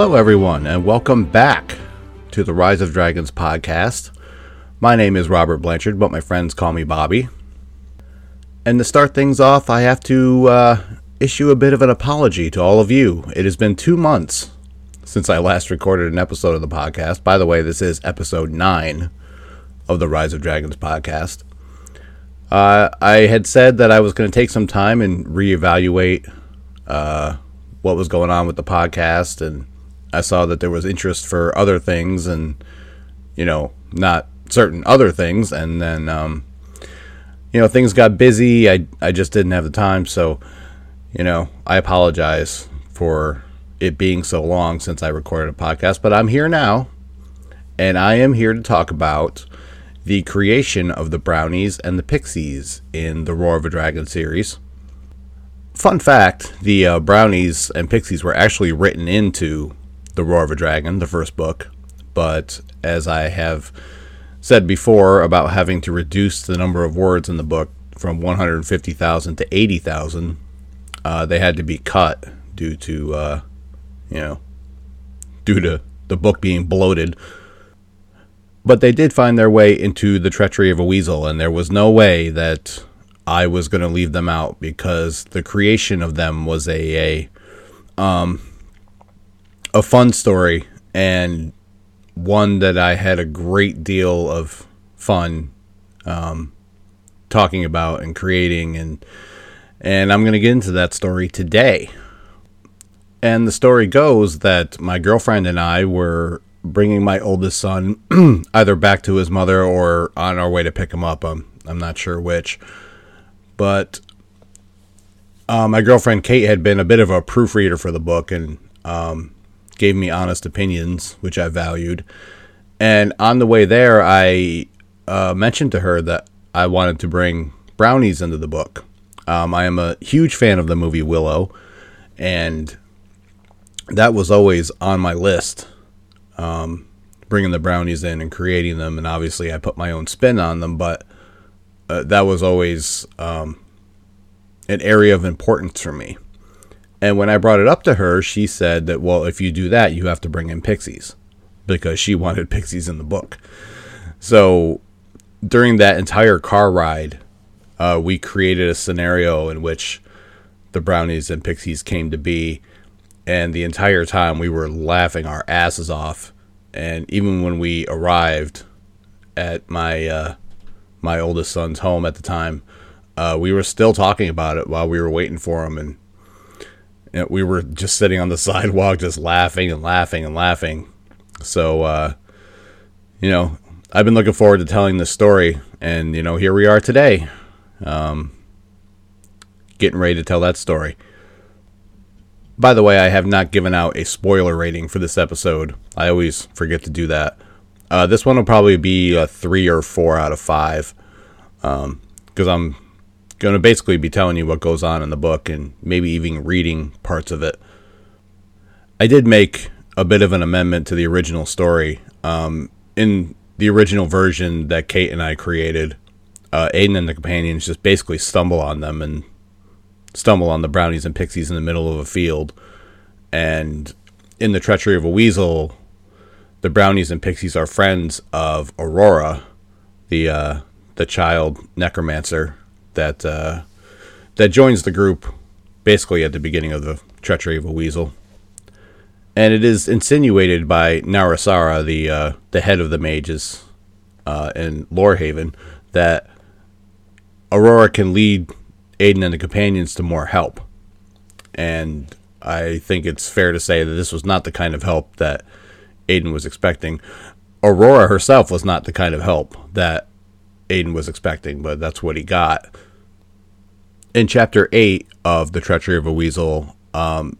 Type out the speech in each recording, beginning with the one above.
Hello, everyone, and welcome back to the Rise of Dragons podcast. My name is Robert Blanchard, but my friends call me Bobby. And to start things off, I have to uh, issue a bit of an apology to all of you. It has been two months since I last recorded an episode of the podcast. By the way, this is episode nine of the Rise of Dragons podcast. Uh, I had said that I was going to take some time and reevaluate uh, what was going on with the podcast and I saw that there was interest for other things and, you know, not certain other things. And then, um, you know, things got busy. I, I just didn't have the time. So, you know, I apologize for it being so long since I recorded a podcast, but I'm here now. And I am here to talk about the creation of the brownies and the pixies in the Roar of a Dragon series. Fun fact the uh, brownies and pixies were actually written into the Roar of a Dragon, the first book. But as I have said before about having to reduce the number of words in the book from 150,000 to 80,000, uh, they had to be cut due to, uh, you know, due to the book being bloated. But they did find their way into the treachery of a weasel, and there was no way that I was going to leave them out because the creation of them was a, a um, a fun story and one that I had a great deal of fun um, talking about and creating and and I'm going to get into that story today. And the story goes that my girlfriend and I were bringing my oldest son either back to his mother or on our way to pick him up. I'm I'm not sure which, but uh, my girlfriend Kate had been a bit of a proofreader for the book, and um, gave me honest opinions, which I valued. And on the way there, I uh, mentioned to her that I wanted to bring brownies into the book. Um, I am a huge fan of the movie Willow, and that was always on my list. Um, bringing the brownies in and creating them, and obviously I put my own spin on them, but uh, that was always um, an area of importance for me. And when I brought it up to her, she said that, well, if you do that, you have to bring in pixies because she wanted pixies in the book. So during that entire car ride, uh, we created a scenario in which the brownies and pixies came to be. And the entire time we were laughing our asses off. And even when we arrived at my uh, my oldest son's home at the time, uh, we were still talking about it while we were waiting for him. And we were just sitting on the sidewalk, just laughing and laughing and laughing. So, uh, you know, I've been looking forward to telling this story, and you know, here we are today, um, getting ready to tell that story. By the way, I have not given out a spoiler rating for this episode. I always forget to do that. Uh, this one will probably be a three or four out of five, because um, I'm going to basically be telling you what goes on in the book and maybe even reading parts of it. I did make a bit of an amendment to the original story. Um, in the original version that Kate and I created, uh, Aiden and the companions just basically stumble on them and stumble on the brownies and pixies in the middle of a field. And in the treachery of a weasel, the brownies and pixies are friends of Aurora, the uh, the child necromancer that uh, that joins the group basically at the beginning of the treachery of a weasel. And it is insinuated by Narasara, the uh, the head of the mages uh, in Lorehaven, that Aurora can lead Aiden and the companions to more help. And I think it's fair to say that this was not the kind of help that Aiden was expecting. Aurora herself was not the kind of help that Aiden was expecting, but that's what he got. In chapter 8 of The Treachery of a Weasel, um,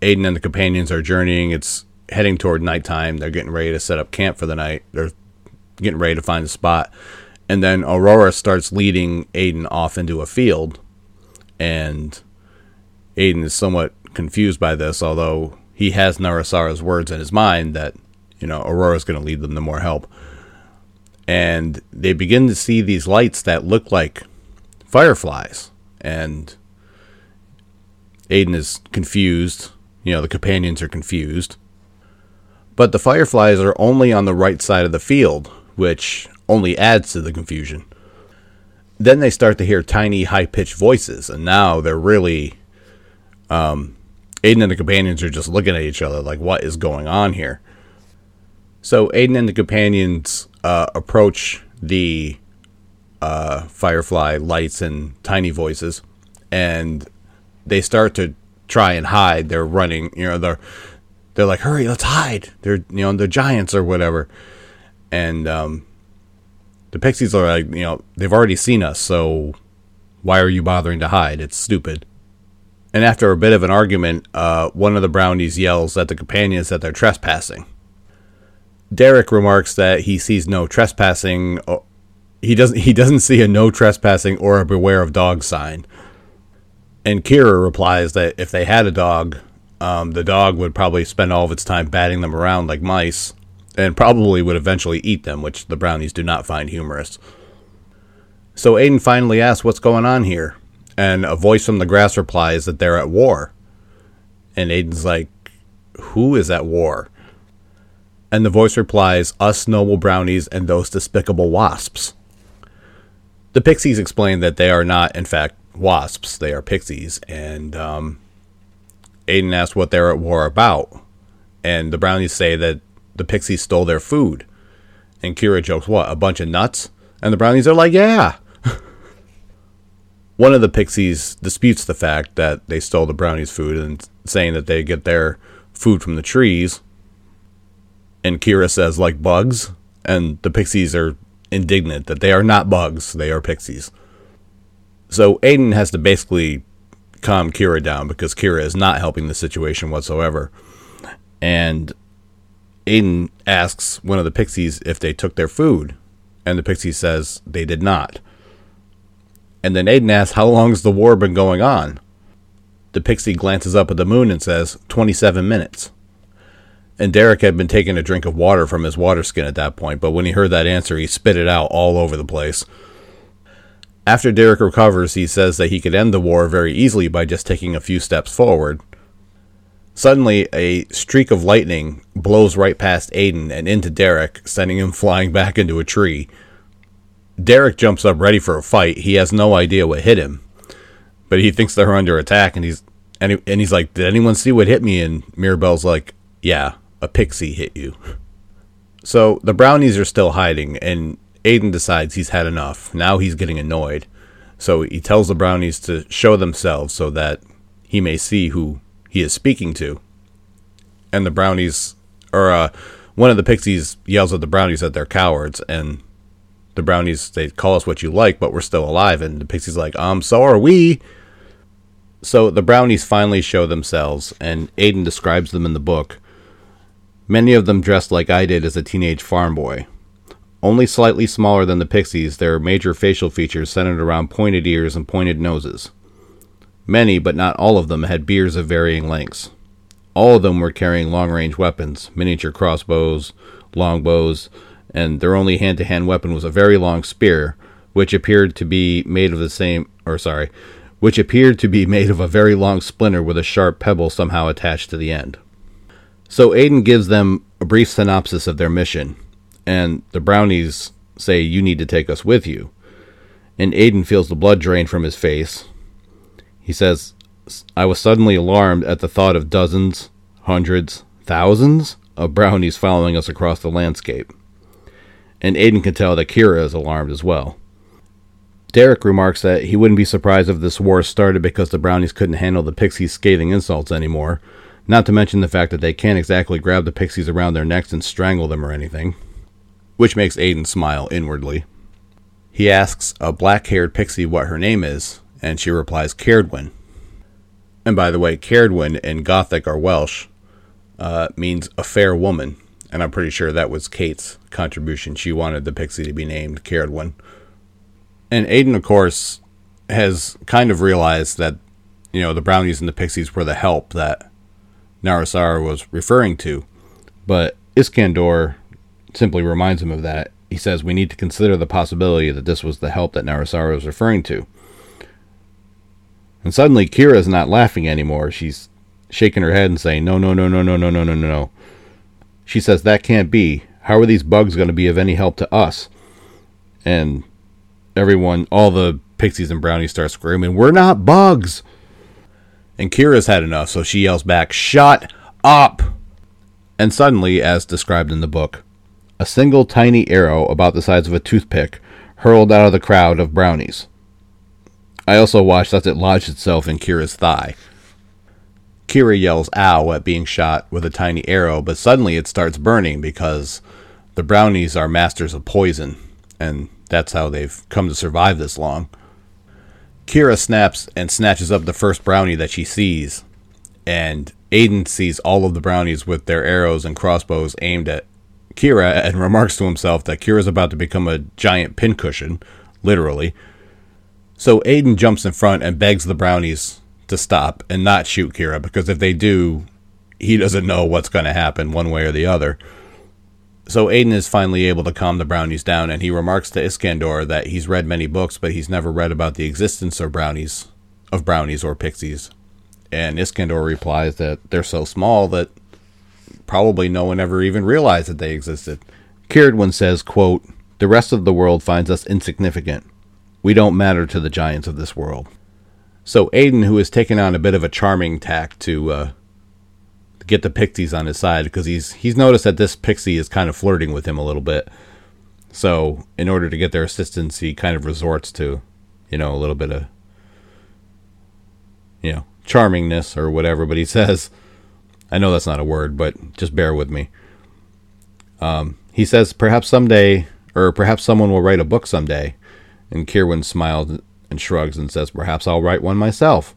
Aiden and the companions are journeying. It's heading toward nighttime. They're getting ready to set up camp for the night. They're getting ready to find a spot. And then Aurora starts leading Aiden off into a field. And Aiden is somewhat confused by this, although he has Narasara's words in his mind that, you know, Aurora's going to lead them to more help. And they begin to see these lights that look like fireflies. And Aiden is confused. You know, the companions are confused. But the fireflies are only on the right side of the field, which only adds to the confusion. Then they start to hear tiny, high pitched voices, and now they're really. Um, Aiden and the companions are just looking at each other like, what is going on here? So Aiden and the companions uh, approach the uh, firefly lights and tiny voices, and they start to try and hide. They're running, you know, they're they're like, "Hurry, let's hide!" They're you know, they're giants or whatever, and um, the pixies are like, you know, they've already seen us, so why are you bothering to hide? It's stupid. And after a bit of an argument, uh, one of the brownies yells at the companions that they're trespassing. Derek remarks that he sees no trespassing. He doesn't. He doesn't see a no trespassing or a beware of dog sign. And Kira replies that if they had a dog, um, the dog would probably spend all of its time batting them around like mice, and probably would eventually eat them, which the brownies do not find humorous. So Aiden finally asks what's going on here, and a voice from the grass replies that they're at war. And Aiden's like, Who is at war? And the voice replies, Us noble brownies and those despicable wasps. The pixies explain that they are not, in fact, wasps, they are pixies. And um, Aiden asks what they're at war about. And the brownies say that the pixies stole their food. And Kira jokes, What, a bunch of nuts? And the brownies are like, Yeah. One of the pixies disputes the fact that they stole the brownies' food and saying that they get their food from the trees and Kira says, like bugs. And the pixies are indignant that they are not bugs, they are pixies. So Aiden has to basically calm Kira down because Kira is not helping the situation whatsoever. And Aiden asks one of the pixies if they took their food, and the pixie says they did not. And then Aiden asks, How long's the war been going on? The pixie glances up at the moon and says, 27 minutes. And Derek had been taking a drink of water from his water skin at that point, but when he heard that answer, he spit it out all over the place. After Derek recovers, he says that he could end the war very easily by just taking a few steps forward. Suddenly, a streak of lightning blows right past Aiden and into Derek, sending him flying back into a tree. Derek jumps up ready for a fight. He has no idea what hit him, but he thinks they're under attack, and he's and, he, and he's like, "Did anyone see what hit me?" And Mirabel's like, "Yeah, a pixie hit you. So the brownies are still hiding, and Aiden decides he's had enough. Now he's getting annoyed. So he tells the brownies to show themselves so that he may see who he is speaking to. And the brownies, or uh, one of the pixies yells at the brownies that they're cowards, and the brownies they call us what you like, but we're still alive. And the pixie's like, um, so are we. So the brownies finally show themselves, and Aiden describes them in the book many of them dressed like I did as a teenage farm boy. Only slightly smaller than the pixies, their major facial features centered around pointed ears and pointed noses. Many, but not all of them, had beards of varying lengths. All of them were carrying long range weapons, miniature crossbows, longbows, and their only hand to hand weapon was a very long spear, which appeared to be made of the same, or sorry, which appeared to be made of a very long splinter with a sharp pebble somehow attached to the end. So Aiden gives them a brief synopsis of their mission, and the brownies say, You need to take us with you. And Aiden feels the blood drain from his face. He says, I was suddenly alarmed at the thought of dozens, hundreds, thousands of brownies following us across the landscape. And Aiden can tell that Kira is alarmed as well. Derek remarks that he wouldn't be surprised if this war started because the brownies couldn't handle the pixies' scathing insults anymore, not to mention the fact that they can't exactly grab the pixies around their necks and strangle them or anything. Which makes Aiden smile inwardly. He asks a black haired pixie what her name is, and she replies Caerdwyn. And by the way, Caerdwyn in Gothic or Welsh uh, means a fair woman. And I'm pretty sure that was Kate's contribution. She wanted the pixie to be named Caerdwyn. And Aiden, of course, has kind of realized that, you know, the brownies and the pixies were the help that Narasara was referring to. But Iskandar simply reminds him of that. He says we need to consider the possibility that this was the help that Narasara was referring to. And suddenly Kira is not laughing anymore. She's shaking her head and saying, No, no, no, no, no, no, no, no, no. She says, That can't be. How are these bugs going to be of any help to us? And everyone, all the pixies and brownies start screaming, We're not bugs. And Kira's had enough, so she yells back, Shut up! And suddenly, as described in the book, a single tiny arrow about the size of a toothpick hurled out of the crowd of brownies. I also watched as it lodged itself in Kira's thigh. Kira yells ow at being shot with a tiny arrow, but suddenly it starts burning because the brownies are masters of poison, and that's how they've come to survive this long. Kira snaps and snatches up the first brownie that she sees, and Aiden sees all of the brownies with their arrows and crossbows aimed at Kira and remarks to himself that Kira's about to become a giant pincushion, literally. So Aiden jumps in front and begs the brownies to stop and not shoot Kira because if they do, he doesn't know what's going to happen one way or the other. So Aiden is finally able to calm the brownies down and he remarks to Iskandar that he's read many books but he's never read about the existence of brownies of brownies or pixies. And Iskandar replies that they're so small that probably no one ever even realized that they existed. Caerdwyn says, quote, The rest of the world finds us insignificant. We don't matter to the giants of this world. So Aiden, who has taken on a bit of a charming tack to uh, get the pixies on his side, because he's he's noticed that this pixie is kind of flirting with him a little bit. So in order to get their assistance, he kind of resorts to, you know, a little bit of, you know, charmingness or whatever. But he says, I know that's not a word, but just bear with me. Um, he says, perhaps someday, or perhaps someone will write a book someday. And Caerdwyn smiles and shrugs and says, Perhaps I'll write one myself.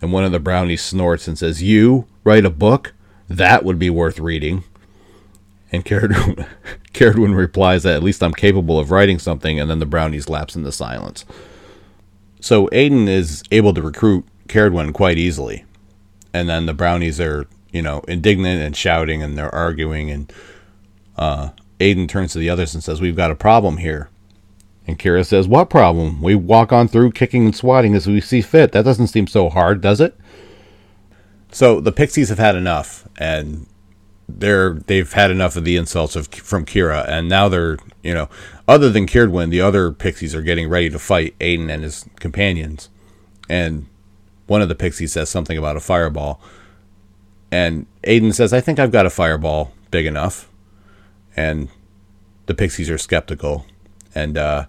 And one of the brownies snorts and says, You write a book? That would be worth reading. And Caerdwyn, replies that at least I'm capable of writing something, and then the brownies lapse into silence. So Aiden is able to recruit Caerdwyn quite easily. And then the brownies are, you know, indignant and shouting and they're arguing. And uh, Aiden turns to the others and says, We've got a problem here. And Kira says, What problem? We walk on through kicking and swatting as we see fit. That doesn't seem so hard, does it? So the Pixies have had enough, and they're they've had enough of the insults of from Kira, and now they're you know, other than Caerdwyn, the other Pixies are getting ready to fight Aiden and his companions, and one of the Pixies says something about a fireball, and Aiden says, "I think I've got a fireball big enough," and the Pixies are skeptical, and uh,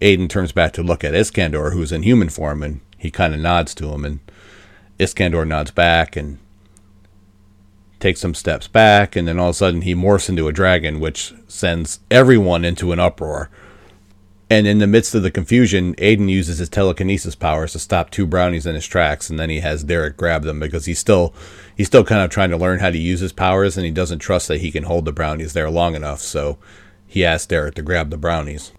Aiden turns back to look at Iskandar, who's in human form, and he kind of nods to him, and Iskandar nods back and takes some steps back, and then all of a sudden he morphs into a dragon, which sends everyone into an uproar. And in the midst of the confusion, Aiden uses his telekinesis powers to stop two brownies in his tracks, and then he has Derek grab them because he's still he's still kind of trying to learn how to use his powers, and he doesn't trust that he can hold the brownies there long enough. So he asks Derek to grab the brownies.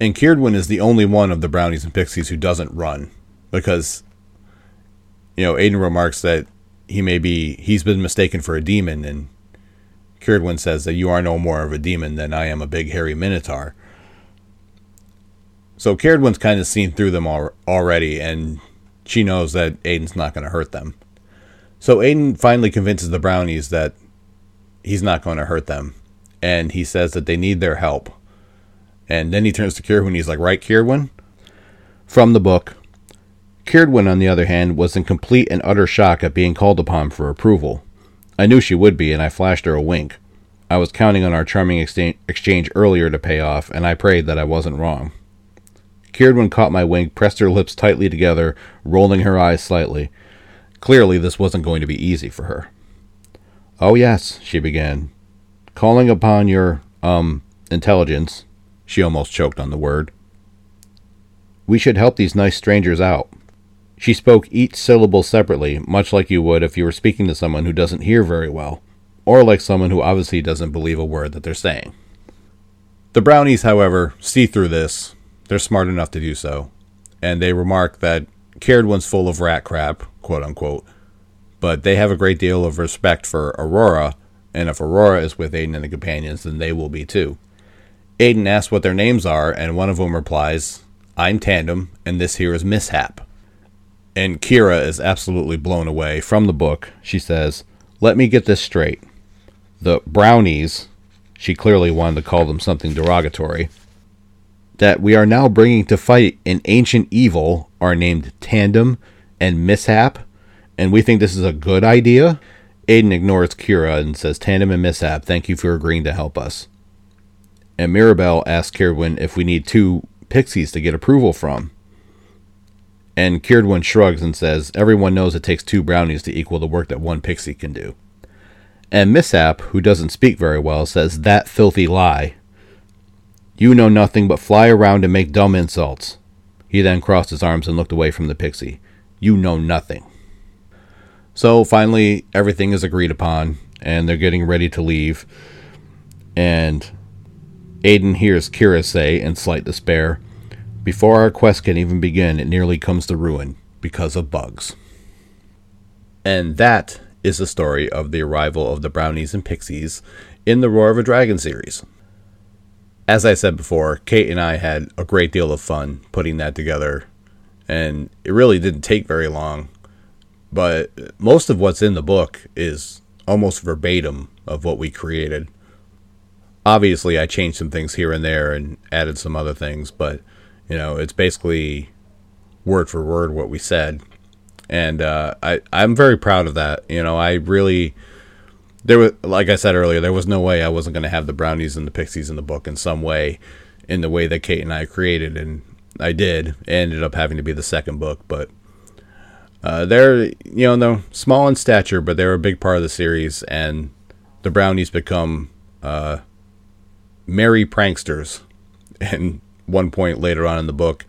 And Caerdwyn is the only one of the brownies and pixies who doesn't run because, you know, Aiden remarks that he may be, he's been mistaken for a demon, and Caerdwyn says that you are no more of a demon than I am a big hairy minotaur. So Caerdwyn's kind of seen through them al- already, and she knows that Aiden's not going to hurt them. So Aiden finally convinces the brownies that he's not going to hurt them, and he says that they need their help. And then he turns to Caerdwyn. He's like, Right, Caerdwyn? From the book. Caerdwyn, on the other hand, was in complete and utter shock at being called upon for approval. I knew she would be, and I flashed her a wink. I was counting on our charming exchange earlier to pay off, and I prayed that I wasn't wrong. Caerdwyn caught my wink, pressed her lips tightly together, rolling her eyes slightly. Clearly, this wasn't going to be easy for her. Oh, yes, she began. Calling upon your, um, intelligence, she almost choked on the word. We should help these nice strangers out. She spoke each syllable separately, much like you would if you were speaking to someone who doesn't hear very well, or like someone who obviously doesn't believe a word that they're saying. The brownies, however, see through this. They're smart enough to do so, and they remark that Caerdwyn's full of rat crap, quote unquote, but they have a great deal of respect for Aurora, and if Aurora is with Aiden and the companions, then they will be too. Aiden asks what their names are, and one of them replies, I'm Tandem, and this here is Mishap. And Kira is absolutely blown away from the book. She says, Let me get this straight. The brownies, she clearly wanted to call them something derogatory, that we are now bringing to fight an ancient evil are named Tandem and Mishap, and we think this is a good idea. Aiden ignores Kira and says, Tandem and Mishap, thank you for agreeing to help us. And Mirabel asks Caird if we need two pixies to get approval from. And Caird shrugs and says, Everyone knows it takes two brownies to equal the work that one pixie can do. And Mishap, who doesn't speak very well, says, That filthy lie. You know nothing but fly around and make dumb insults. He then crossed his arms and looked away from the pixie. You know nothing. So finally, everything is agreed upon, and they're getting ready to leave. And Aiden hears Kira say, in slight despair, before our quest can even begin, it nearly comes to ruin because of bugs. And that is the story of the arrival of the Brownies and Pixies in the Roar of a Dragon series. As I said before, Kate and I had a great deal of fun putting that together, and it really didn't take very long. But most of what's in the book is almost verbatim of what we created. Obviously, I changed some things here and there and added some other things, but you know, it's basically word for word what we said, and uh, I I'm very proud of that. You know, I really there was like I said earlier, there was no way I wasn't going to have the brownies and the pixies in the book in some way, in the way that Kate and I created, and I did. It ended up having to be the second book, but uh, they're you know they're small in stature, but they're a big part of the series, and the brownies become uh, merry pranksters, and one point later on in the book,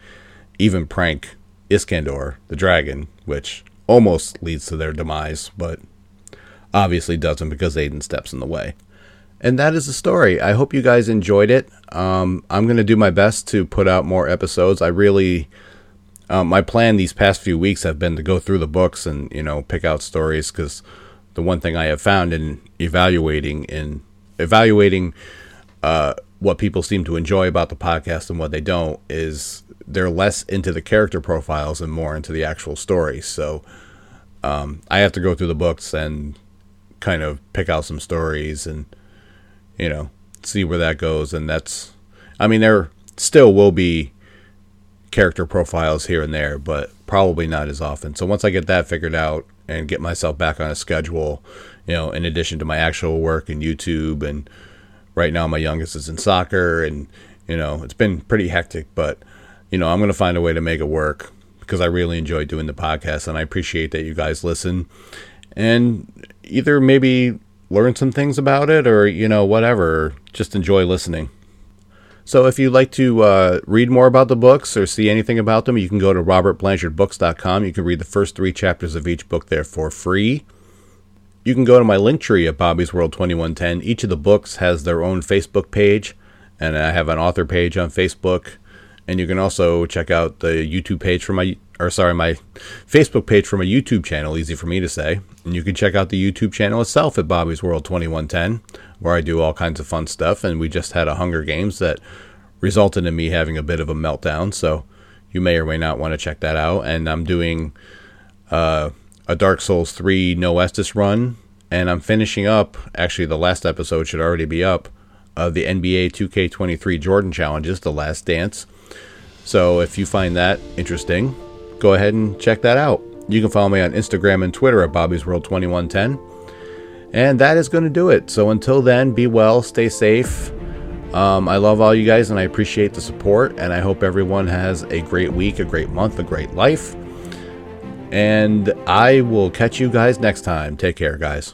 even prank Iskandar, the dragon, which almost leads to their demise, but obviously doesn't because Aiden steps in the way. And that is the story. I hope you guys enjoyed it. Um, I'm going to do my best to put out more episodes. I really, um, my plan these past few weeks have been to go through the books and, you know, pick out stories because the one thing I have found in evaluating, in evaluating, uh, what people seem to enjoy about the podcast and what they don't is they're less into the character profiles and more into the actual story. So um, I have to go through the books and kind of pick out some stories and you know see where that goes. And that's, I mean, there still will be character profiles here and there, but probably not as often. So once I get that figured out and get myself back on a schedule, you know, in addition to my actual work and YouTube and right now my youngest is in soccer and you know it's been pretty hectic but you know i'm going to find a way to make it work because i really enjoy doing the podcast and i appreciate that you guys listen and either maybe learn some things about it or you know whatever just enjoy listening. So if you'd like to uh, read more about the books or see anything about them you can go to robertblanchardbooks.com you can read the first three chapters of each book there for free you can go to my link tree at Bobby's World 2110. Each of the books has their own Facebook page, and I have an author page on Facebook. And you can also check out the YouTube page for my, or sorry, my Facebook page for my YouTube channel, easy for me to say. And you can check out the YouTube channel itself at Bobby's World 2110, where I do all kinds of fun stuff. And we just had a Hunger Games that resulted in me having a bit of a meltdown. So you may or may not want to check that out. And I'm doing uh, a Dark Souls 3 No Estus run, and I'm finishing up. Actually, the last episode should already be up of the NBA 2K23 Jordan Challenges, The Last Dance. So if you find that interesting, go ahead and check that out. You can follow me on Instagram and Twitter at Bobby's World 2110. And that is going to do it. So until then, be well, stay safe. Um, I love all you guys and I appreciate the support. And I hope everyone has a great week, a great month, a great life. And I will catch you guys next time. Take care, guys.